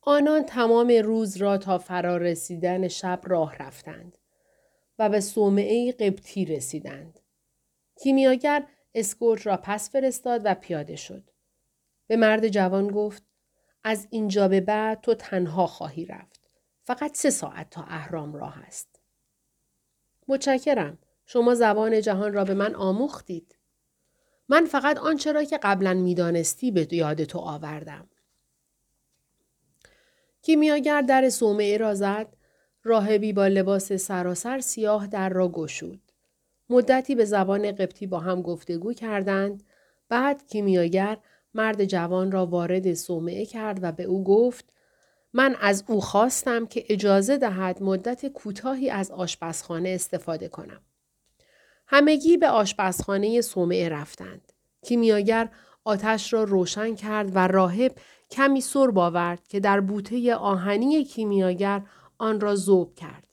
آنان تمام روز را تا فرا رسیدن شب راه رفتند و به صومعه قبطی رسیدند. کیمیاگر اسکورت را پس فرستاد و پیاده شد. به مرد جوان گفت از اینجا به بعد تو تنها خواهی رفت. فقط سه ساعت تا اهرام راه است. متشکرم. شما زبان جهان را به من آموختید. من فقط آنچه را که قبلا می‌دانستی به یاد تو آوردم. کیمیاگر در صومعه را زد راهبی با لباس سراسر سیاه در را گشود مدتی به زبان قبطی با هم گفتگو کردند بعد کیمیاگر مرد جوان را وارد صومعه کرد و به او گفت من از او خواستم که اجازه دهد مدت کوتاهی از آشپزخانه استفاده کنم. همگی به آشپزخانه صومعه رفتند. کیمیاگر آتش را روشن کرد و راهب کمی سرب آورد که در بوته آهنی کیمیاگر آن را ذوب کرد.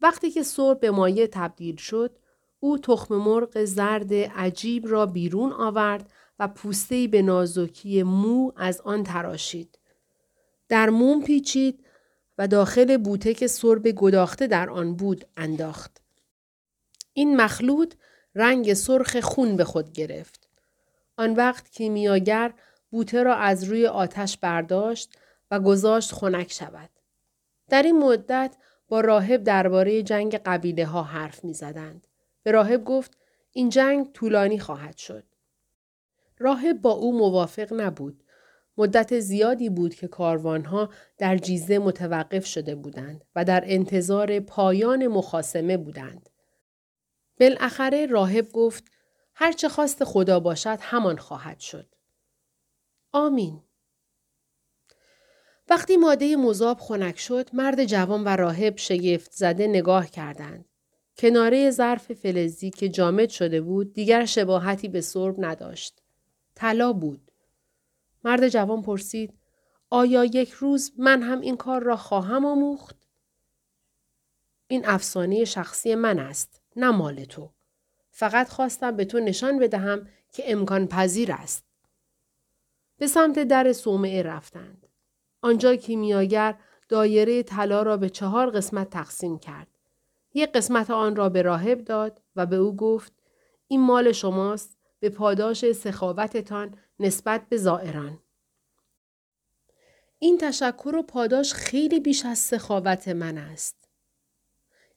وقتی که سرب به مایع تبدیل شد، او تخم مرغ زرد عجیب را بیرون آورد و پوستهی به نازکی مو از آن تراشید. در موم پیچید و داخل بوته که سرب گداخته در آن بود انداخت. این مخلوط رنگ سرخ خون به خود گرفت. آن وقت کیمیاگر بوته را از روی آتش برداشت و گذاشت خنک شود. در این مدت با راهب درباره جنگ قبیله ها حرف می زدند. به راهب گفت این جنگ طولانی خواهد شد. راهب با او موافق نبود. مدت زیادی بود که کاروانها در جیزه متوقف شده بودند و در انتظار پایان مخاسمه بودند. بالاخره راهب گفت هرچه خواست خدا باشد همان خواهد شد. آمین. وقتی ماده مذاب خنک شد مرد جوان و راهب شگفت زده نگاه کردند. کناره ظرف فلزی که جامد شده بود دیگر شباهتی به سرب نداشت. طلا بود. مرد جوان پرسید آیا یک روز من هم این کار را خواهم آموخت؟ این افسانه شخصی من است نه مال تو. فقط خواستم به تو نشان بدهم که امکان پذیر است. به سمت در صومعه رفتند. آنجا کیمیاگر دایره طلا را به چهار قسمت تقسیم کرد. یک قسمت آن را به راهب داد و به او گفت این مال شماست به پاداش سخاوتتان نسبت به زائران. این تشکر و پاداش خیلی بیش از سخاوت من است.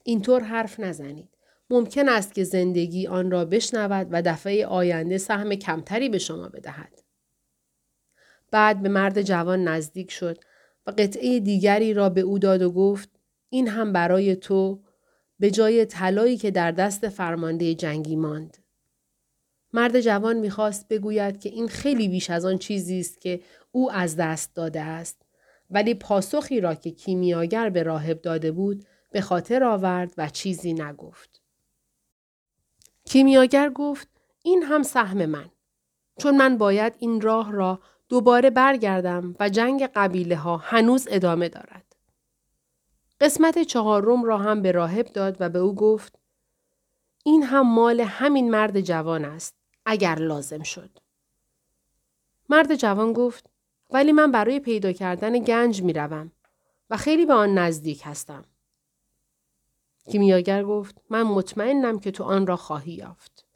اینطور حرف نزنید. ممکن است که زندگی آن را بشنود و دفعه آینده سهم کمتری به شما بدهد. بعد به مرد جوان نزدیک شد و قطعه دیگری را به او داد و گفت این هم برای تو به جای طلایی که در دست فرمانده جنگی ماند. مرد جوان می‌خواست بگوید که این خیلی بیش از آن چیزی است که او از دست داده است ولی پاسخی را که کیمیاگر به راهب داده بود به خاطر آورد و چیزی نگفت. کیمیاگر گفت این هم سهم من چون من باید این راه را دوباره برگردم و جنگ قبیله ها هنوز ادامه دارد. قسمت چهارم را هم به راهب داد و به او گفت این هم مال همین مرد جوان است اگر لازم شد. مرد جوان گفت ولی من برای پیدا کردن گنج می روم و خیلی به آن نزدیک هستم. کیمیاگر گفت من مطمئنم که تو آن را خواهی یافت.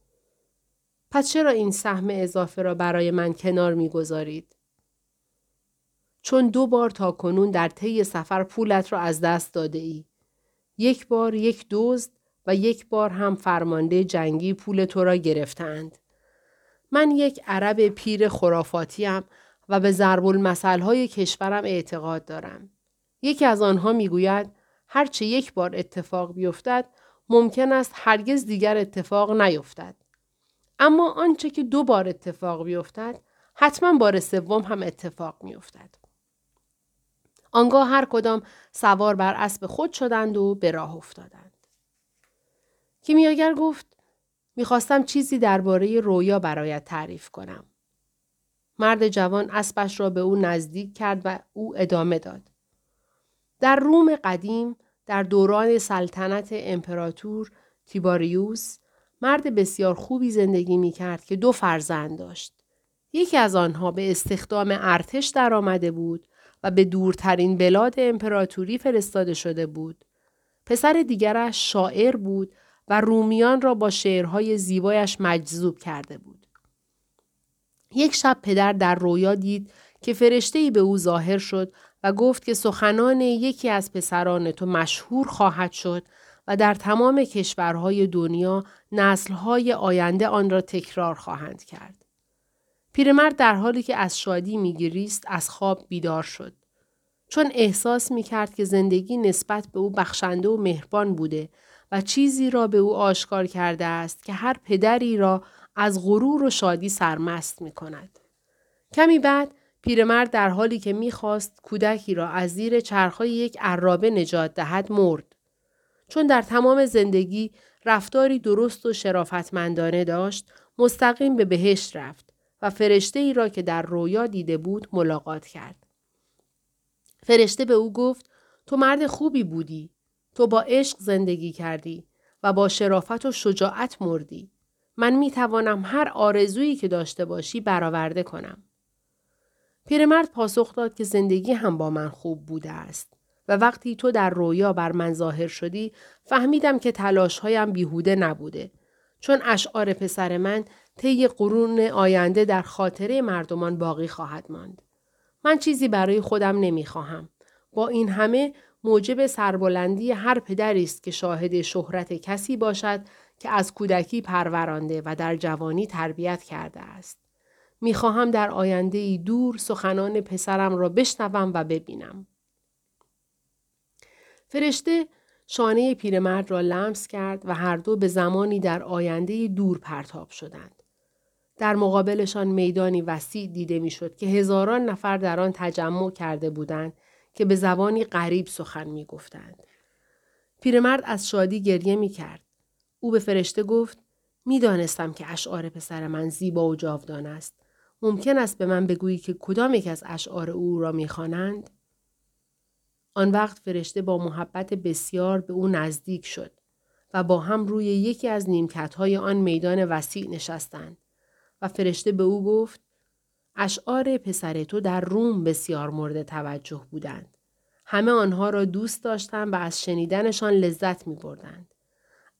پس چرا این سهم اضافه را برای من کنار می‌گذارید؟ چون دو بار تا کنون در طی سفر پولت را از دست داده ای. یک بار یک دزد و یک بار هم فرمانده جنگی پول تو را گرفتند. من یک عرب پیر خرافاتیم و به ضرب های کشورم اعتقاد دارم. یکی از آنها می‌گوید هرچه یک بار اتفاق بیفتد ممکن است هرگز دیگر اتفاق نیفتد. اما آنچه که دو بار اتفاق بیفتد حتما بار سوم هم اتفاق میافتد. آنگاه هر کدام سوار بر اسب خود شدند و به راه افتادند. کیمیاگر گفت می‌خواستم چیزی درباره رویا برایت تعریف کنم. مرد جوان اسبش را به او نزدیک کرد و او ادامه داد. در روم قدیم در دوران سلطنت امپراتور تیباریوس مرد بسیار خوبی زندگی می کرد که دو فرزند داشت. یکی از آنها به استخدام ارتش درآمده بود و به دورترین بلاد امپراتوری فرستاده شده بود. پسر دیگرش شاعر بود و رومیان را با شعرهای زیبایش مجذوب کرده بود. یک شب پدر در رویا دید که فرشته به او ظاهر شد و گفت که سخنان یکی از پسران تو مشهور خواهد شد و در تمام کشورهای دنیا نسلهای آینده آن را تکرار خواهند کرد. پیرمرد در حالی که از شادی میگریست از خواب بیدار شد. چون احساس می کرد که زندگی نسبت به او بخشنده و مهربان بوده و چیزی را به او آشکار کرده است که هر پدری را از غرور و شادی سرمست می کند. کمی بعد پیرمرد در حالی که می‌خواست کودکی را از زیر چرخهای یک عرابه نجات دهد مرد. چون در تمام زندگی رفتاری درست و شرافتمندانه داشت مستقیم به بهشت رفت و فرشته ای را که در رویا دیده بود ملاقات کرد. فرشته به او گفت تو مرد خوبی بودی. تو با عشق زندگی کردی و با شرافت و شجاعت مردی. من می توانم هر آرزویی که داشته باشی برآورده کنم. پیرمرد پاسخ داد که زندگی هم با من خوب بوده است و وقتی تو در رویا بر من ظاهر شدی فهمیدم که تلاشهایم بیهوده نبوده چون اشعار پسر من طی قرون آینده در خاطره مردمان باقی خواهد ماند. من چیزی برای خودم نمی‌خواهم. با این همه موجب سربلندی هر پدری است که شاهد شهرت کسی باشد که از کودکی پرورانده و در جوانی تربیت کرده است. می‌خواهم در آینده دور سخنان پسرم را بشنوم و ببینم. فرشته شانه پیرمرد را لمس کرد و هر دو به زمانی در آینده دور پرتاب شدند. در مقابلشان میدانی وسیع دیده می‌شد که هزاران نفر در آن تجمع کرده بودند که به زبانی غریب سخن می گفتند. پیرمرد از شادی گریه می کرد. او به فرشته گفت می‌دانستم که اشعار پسر من زیبا و جاودان است. ممکن است به من بگویی که کدام یک از اشعار او را می‌خوانند؟ آن وقت فرشته با محبت بسیار به او نزدیک شد و با هم روی یکی از نیمکت های آن میدان وسیع نشستند و فرشته به او گفت اشعار پسر تو در روم بسیار مورد توجه بودند. همه آنها را دوست داشتند و از شنیدنشان لذت می بردند.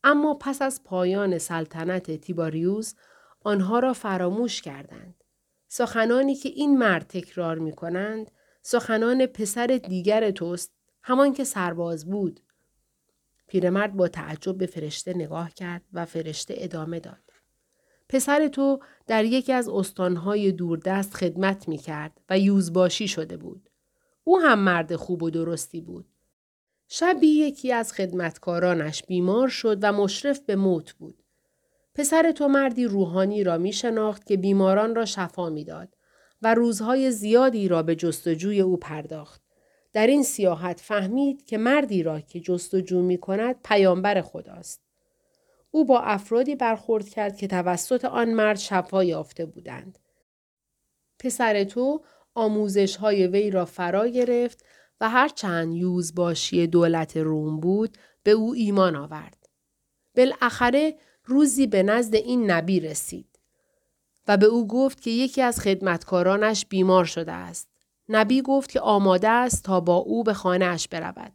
اما پس از پایان سلطنت تیباریوس آنها را فراموش کردند. سخنانی که این مرد تکرار می کنند سخنان پسر دیگر توست همان که سرباز بود. پیرمرد با تعجب به فرشته نگاه کرد و فرشته ادامه داد. پسر تو در یکی از استانهای دوردست خدمت می کرد و یوزباشی شده بود. او هم مرد خوب و درستی بود. شبی یکی از خدمتکارانش بیمار شد و مشرف به موت بود. پسر تو مردی روحانی را می شناخت که بیماران را شفا می‌داد و روزهای زیادی را به جستجوی او پرداخت. در این سیاحت فهمید که مردی را که جستجو می کند پیامبر خداست. او با افرادی برخورد کرد که توسط آن مرد شفا یافته بودند. پسر تو آموزش های وی را فرا گرفت و هرچند یوزباشی دولت روم بود به او ایمان آورد. بالاخره روزی به نزد این نبی رسید و به او گفت که یکی از خدمتکارانش بیمار شده است. نبی گفت که آماده است تا با او به خانهاش برود.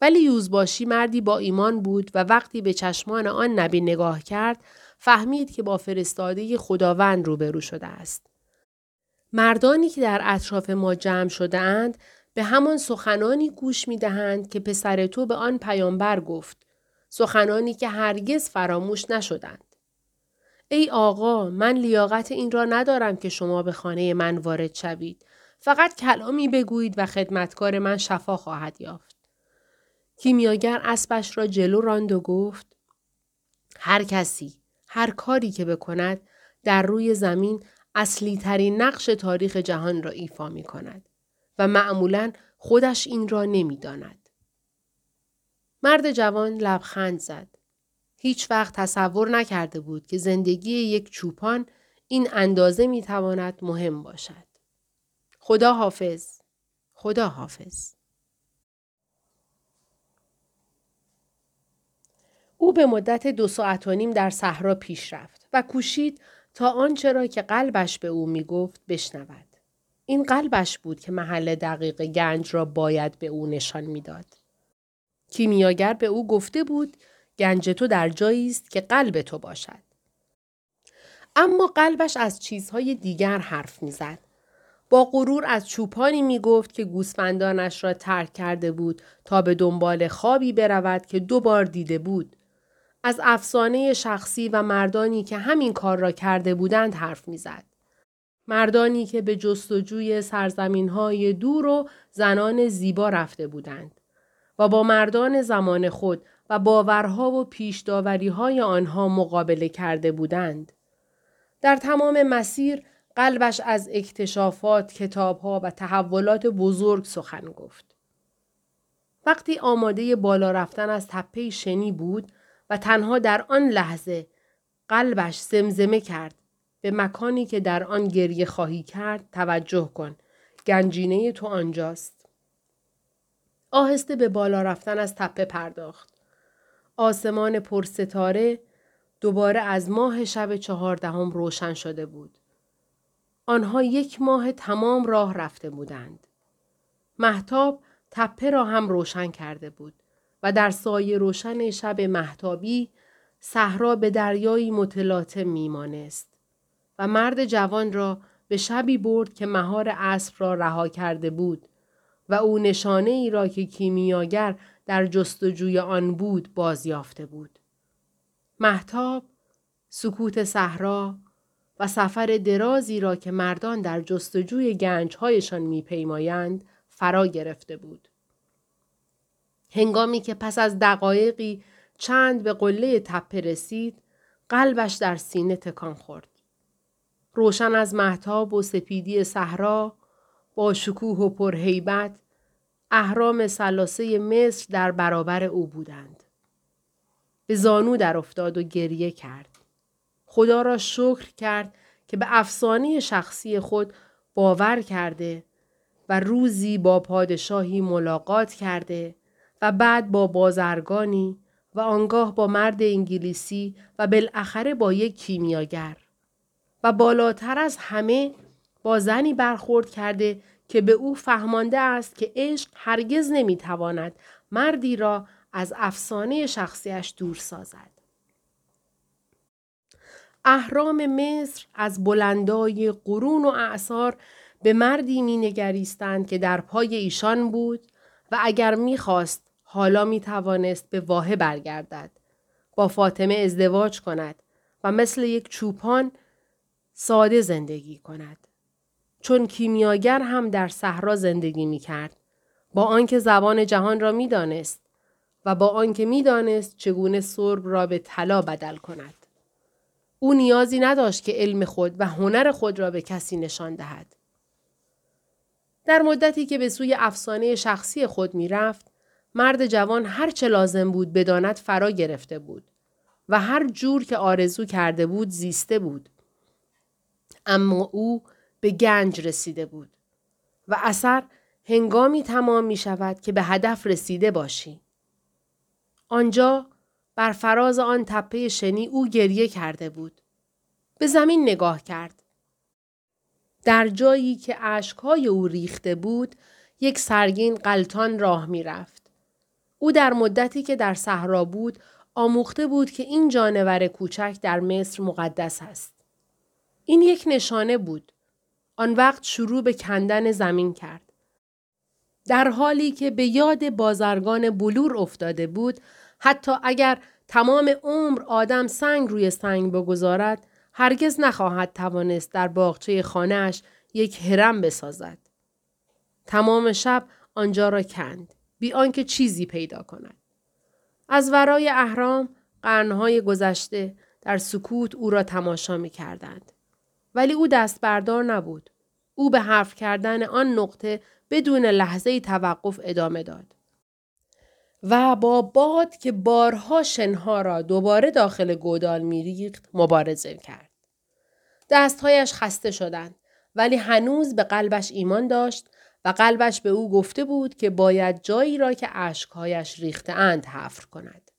ولی یوزباشی مردی با ایمان بود و وقتی به چشمان آن نبی نگاه کرد فهمید که با فرستاده خداوند روبرو شده است. مردانی که در اطراف ما جمع شده اند به همان سخنانی گوش می دهند که پسر تو به آن پیامبر گفت. سخنانی که هرگز فراموش نشدند. ای آقا من لیاقت این را ندارم که شما به خانه من وارد شوید. فقط کلامی بگویید و خدمتکار من شفا خواهد یافت. کیمیاگر اسبش را جلو راند و گفت هر کسی هر کاری که بکند در روی زمین اصلی ترین نقش تاریخ جهان را ایفا می کند و معمولا خودش این را نمی داند. مرد جوان لبخند زد. هیچ وقت تصور نکرده بود که زندگی یک چوپان این اندازه می تواند مهم باشد. خدا حافظ. خدا حافظ. او به مدت دو ساعت و نیم در صحرا پیش رفت و کوشید تا آنچه را که قلبش به او می گفت بشنود. این قلبش بود که محل دقیق گنج را باید به او نشان می‌داد. کیمیاگر به او گفته بود گنج تو در جایی است که قلب تو باشد. اما قلبش از چیزهای دیگر حرف می‌زد. با غرور از چوپانی می گفت که گوسفندانش را ترک کرده بود تا به دنبال خوابی برود که دو بار دیده بود. از افسانه شخصی و مردانی که همین کار را کرده بودند حرف می‌زد. مردانی که به جستجوی سرزمین های دور و زنان زیبا رفته بودند و با مردان زمان خود و باورها و پیشداوری های آنها مقابله کرده بودند. در تمام مسیر قلبش از اکتشافات، کتابها و تحولات بزرگ سخن گفت. وقتی آماده بالا رفتن از تپه شنی بود و تنها در آن لحظه قلبش زمزمه کرد به مکانی که در آن گریه خواهی کرد توجه کن. گنجینه تو آنجاست. آهسته به بالا رفتن از تپه پرداخت. آسمان پرستاره دوباره از ماه شب چهاردهم روشن شده بود. آنها یک ماه تمام راه رفته بودند. محتاب تپه را هم روشن کرده بود و در سایه روشن شب محتابی صحرا به دریایی متلاطم میمانست و مرد جوان را به شبی برد که مهار اسب را رها کرده بود و او نشانه ای را که کیمیاگر در جستجوی آن بود بازیافته بود. محتاب، سکوت صحرا و سفر درازی را که مردان در جستجوی گنجهایشان میپیمایند فرا گرفته بود. هنگامی که پس از دقایقی چند به قله تپه رسید، قلبش در سینه تکان خورد. روشن از محتاب و سپیدی صحرا با شکوه و پرهیبت اهرام سلاسه مصر در برابر او بودند. به زانو در افتاد و گریه کرد. خدا را شکر کرد که به افسانه شخصی خود باور کرده و روزی با پادشاهی ملاقات کرده و بعد با بازرگانی و آنگاه با مرد انگلیسی و بالاخره با یک کیمیاگر و بالاتر از همه با زنی برخورد کرده که به او فهمانده است که عشق هرگز نمی‌تواند مردی را از افسانه شخصیش دور سازد. اهرام مصر از بلندای قرون و اعثار به مردی می نگریستند که در پای ایشان بود و اگر می‌خواست حالا می توانست به واحه برگردد. با فاطمه ازدواج کند و مثل یک چوپان ساده زندگی کند. چون کیمیاگر هم در صحرا زندگی می کرد. با آنکه زبان جهان را می دانست و با آنکه می دانست چگونه سرب را به طلا بدل کند. او نیازی نداشت که علم خود و هنر خود را به کسی نشان دهد. در مدتی که به سوی افسانه شخصی خود می رفت، مرد جوان هر چه لازم بود بداند فرا گرفته بود و هر جور که آرزو کرده بود زیسته بود. اما او به گنج رسیده بود و اثر هنگامی تمام می شود که به هدف رسیده باشی. آنجا بر فراز آن تپه شنی او گریه کرده بود. به زمین نگاه کرد. در جایی که اشکهای او ریخته بود، یک سرگین قلتان راه می رفت. او در مدتی که در صحرا بود، آموخته بود که این جانور کوچک در مصر مقدس است. این یک نشانه بود. آن وقت شروع به کندن زمین کرد. در حالی که به یاد بازرگان بلور افتاده بود، حتی اگر تمام عمر آدم سنگ روی سنگ بگذارد، هرگز نخواهد توانست در باغچه خانهاش یک هرم بسازد. تمام شب آنجا را کند بی آنکه چیزی پیدا کند. از ورای اهرام قرنهای گذشته در سکوت او را تماشا می کردند. ولی او دست بردار نبود. او به حرف کردن آن نقطه بدون لحظه توقف ادامه داد. و با باد که بارها شنها را دوباره داخل گودال میریخت مبارزه کرد. دستهایش خسته شدند ولی هنوز به قلبش ایمان داشت و قلبش به او گفته بود که باید جایی را که اشکهایش ریخته اند حفر کند.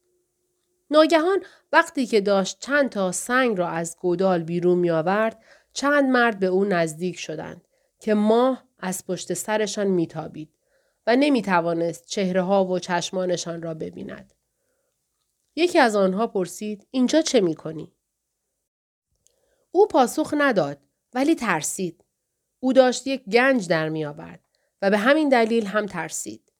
ناگهان وقتی که داشت چند تا سنگ را از گودال بیرون می آورد چند مرد به او نزدیک شدند که ماه از پشت سرشان میتابید و نمی توانست چهره ها و چشمانشان را ببیند. یکی از آنها پرسید اینجا چه می کنی؟ او پاسخ نداد ولی ترسید. او داشت یک گنج در می آورد و به همین دلیل هم ترسید.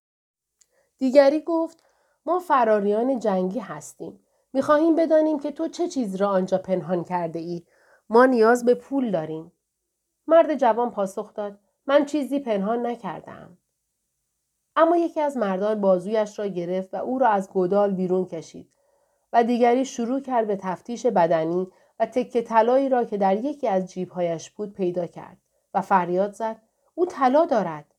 دیگری گفت ما فراریان جنگی هستیم. می خواهیم بدانیم که تو چه چیز را آنجا پنهان کرده ای. ما نیاز به پول داریم. مرد جوان پاسخ داد من چیزی پنهان نکردم. اما یکی از مردان بازویش را گرفت و او را از گودال بیرون کشید و دیگری شروع کرد به تفتیش بدنی و تکه طلایی را که در یکی از جیبهایش بود پیدا کرد و فریاد زد او طلا دارد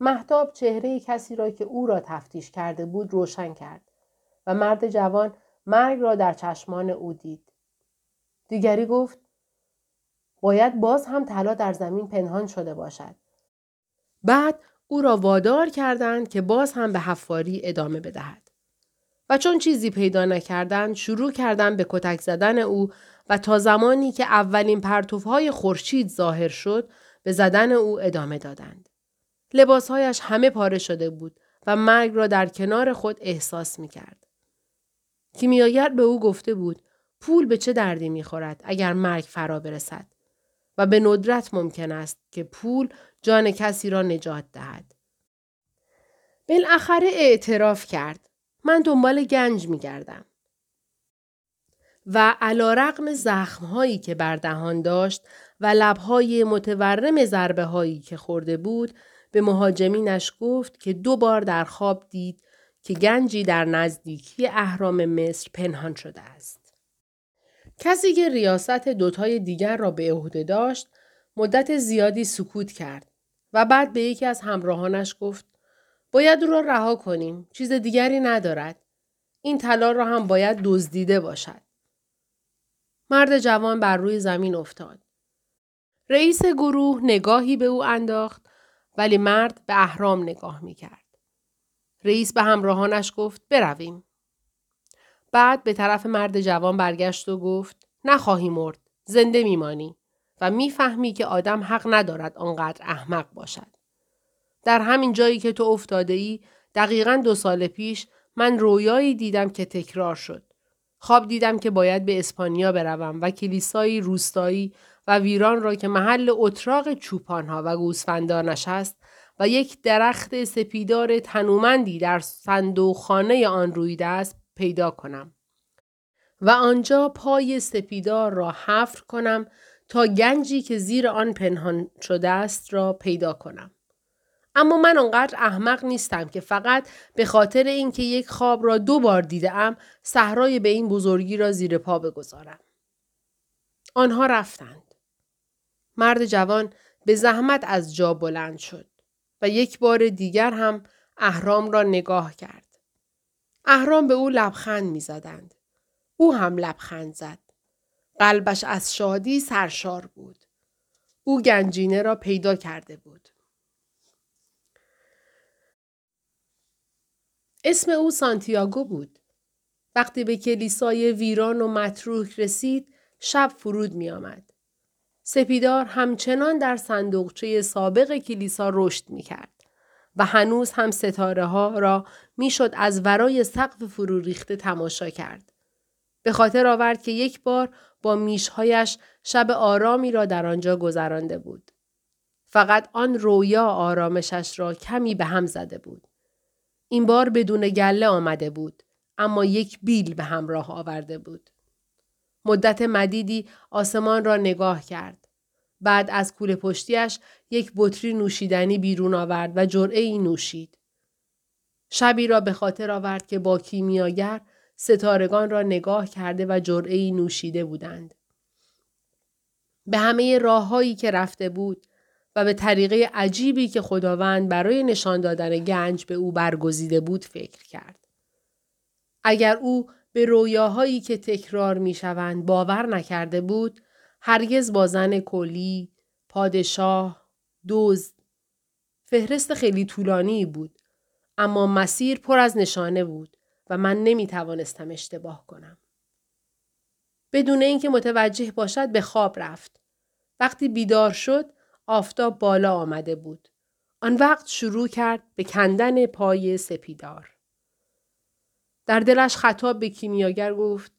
محتاب چهره کسی را که او را تفتیش کرده بود روشن کرد و مرد جوان مرگ را در چشمان او دید دیگری گفت باید باز هم طلا در زمین پنهان شده باشد بعد او را وادار کردند که باز هم به حفاری ادامه بدهد. و چون چیزی پیدا نکردند شروع کردند به کتک زدن او و تا زمانی که اولین پرتوهای خورشید ظاهر شد به زدن او ادامه دادند. لباسهایش همه پاره شده بود و مرگ را در کنار خود احساس می کرد. کیمیاگر به او گفته بود پول به چه دردی می خورد اگر مرگ فرا برسد و به ندرت ممکن است که پول جان کسی را نجات دهد. بالاخره اعتراف کرد. من دنبال گنج می گردم. و علا رقم زخمهایی که بر دهان داشت و لبهای متورم ضربه هایی که خورده بود به مهاجمینش گفت که دو بار در خواب دید که گنجی در نزدیکی اهرام مصر پنهان شده است. کسی که ریاست دوتای دیگر را به عهده داشت مدت زیادی سکوت کرد و بعد به یکی از همراهانش گفت باید او را رها کنیم چیز دیگری ندارد این طلا را هم باید دزدیده باشد مرد جوان بر روی زمین افتاد رئیس گروه نگاهی به او انداخت ولی مرد به اهرام نگاه می کرد. رئیس به همراهانش گفت برویم. بعد به طرف مرد جوان برگشت و گفت نخواهی مرد. زنده میمانی. و می‌فهمی که آدم حق ندارد آنقدر احمق باشد. در همین جایی که تو افتاده ای دقیقا دو سال پیش من رویایی دیدم که تکرار شد. خواب دیدم که باید به اسپانیا بروم و کلیسایی روستایی و ویران را که محل اتراق چوپانها و گوسفندانش است و یک درخت سپیدار تنومندی در صندوقخانه آن رویده است پیدا کنم. و آنجا پای سپیدار را حفر کنم تا گنجی که زیر آن پنهان شده است را پیدا کنم. اما من آنقدر احمق نیستم که فقط به خاطر اینکه یک خواب را دو بار دیدم صحرای به این بزرگی را زیر پا بگذارم. آنها رفتند. مرد جوان به زحمت از جا بلند شد و یک بار دیگر هم اهرام را نگاه کرد. اهرام به او لبخند می زدند. او هم لبخند زد. قلبش از شادی سرشار بود. او گنجینه را پیدا کرده بود. اسم او سانتیاگو بود. وقتی به کلیسای ویران و متروک رسید شب فرود می آمد. سپیدار همچنان در صندوقچه سابق کلیسا رشد می کرد و هنوز هم ستاره ها را می‌شد از ورای سقف فرو ریخته تماشا کرد. به خاطر آورد که یک بار با میشهایش شب آرامی را در آنجا گذرانده بود. فقط آن رویا آرامشش را کمی به هم زده بود. این بار بدون گله آمده بود اما یک بیل به همراه آورده بود. مدت مدیدی آسمان را نگاه کرد. بعد از کوله پشتیش یک بطری نوشیدنی بیرون آورد و جرعه ای نوشید. شبی را به خاطر آورد که با کیمیاگر ستارگان را نگاه کرده و جرعه نوشیده بودند. به همه راههایی که رفته بود و به طریقه عجیبی که خداوند برای نشان دادن گنج به او برگزیده بود فکر کرد. اگر او به رویاهایی که تکرار می شوند باور نکرده بود، هرگز با زن کلی، پادشاه، دزد، فهرست خیلی طولانی بود، اما مسیر پر از نشانه بود و من نمی توانستم اشتباه کنم. بدون اینکه متوجه باشد به خواب رفت. وقتی بیدار شد آفتاب بالا آمده بود. آن وقت شروع کرد به کندن پای سپیدار. در دلش خطاب به کیمیاگر گفت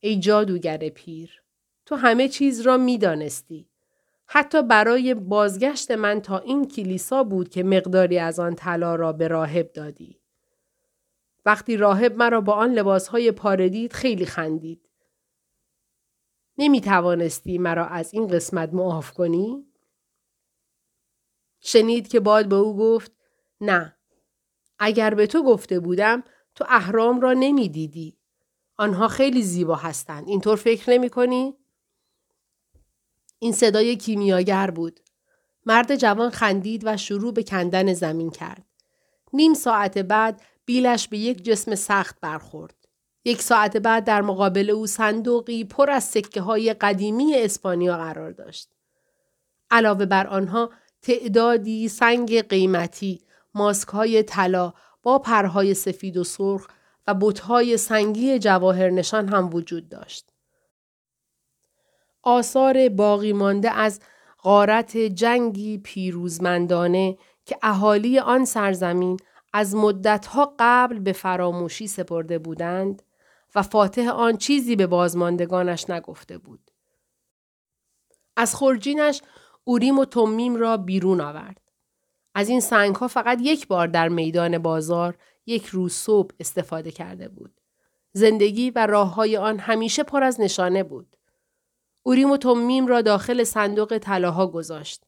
ای جادوگر پیر تو همه چیز را می دانستی. حتی برای بازگشت من تا این کلیسا بود که مقداری از آن طلا را به راهب دادی. وقتی راهب مرا با آن لباسهای پاره دید خیلی خندید. نمی توانستی مرا از این قسمت معاف کنی؟ شنید که باد به او گفت نه. اگر به تو گفته بودم تو اهرام را نمی دیدی. آنها خیلی زیبا هستند. اینطور فکر نمی کنی؟ این صدای کیمیاگر بود. مرد جوان خندید و شروع به کندن زمین کرد. نیم ساعت بعد بیلش به یک جسم سخت برخورد. یک ساعت بعد در مقابل او صندوقی پر از سکه های قدیمی اسپانیا قرار داشت. علاوه بر آنها تعدادی سنگ قیمتی، ماسک های طلا با پرهای سفید و سرخ و بتهای سنگی جواهر نشان هم وجود داشت. آثار باقی مانده از غارت جنگی پیروزمندانه که اهالی آن سرزمین از مدتها قبل به فراموشی سپرده بودند و فاتح آن چیزی به بازماندگانش نگفته بود. از خورجینش اوریم و تومیم را بیرون آورد. از این سنگ ها فقط یک بار در میدان بازار یک روز صبح استفاده کرده بود. زندگی و راه های آن همیشه پر از نشانه بود. اوریم و تومیم را داخل صندوق طلاها گذاشت.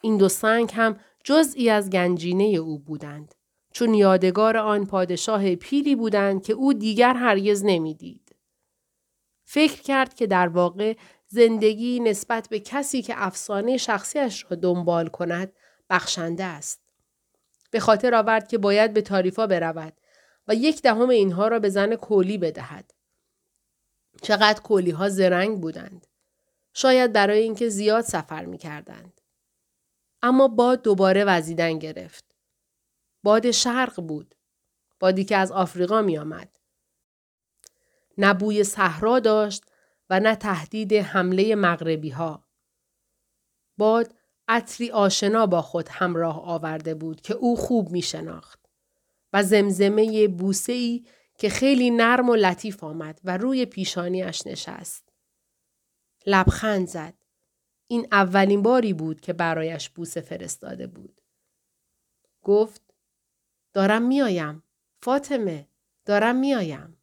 این دو سنگ هم جزئی از گنجینه او بودند. چون یادگار آن پادشاه پیلی بودند که او دیگر هرگز نمی‌دید. فکر کرد که در واقع زندگی نسبت به کسی که افسانه شخصیش را دنبال کند بخشنده است. به خاطر آورد که باید به تاریفا برود و یک دهم اینها را به زن کولی بدهد. چقدر کولی ها زرنگ بودند. شاید برای اینکه زیاد سفر می کردند. اما باد دوباره وزیدن گرفت. باد شرق بود. بادی که از آفریقا می آمد. نه بوی صحرا داشت و نه تهدید حمله مغربی ها. باد عطری آشنا با خود همراه آورده بود که او خوب می شناخت و زمزمه بوسه ای که خیلی نرم و لطیف آمد و روی پیشانیش نشست. لبخند زد. این اولین باری بود که برایش بوسه فرستاده بود. گفت دارم میایم. فاطمه دارم میایم.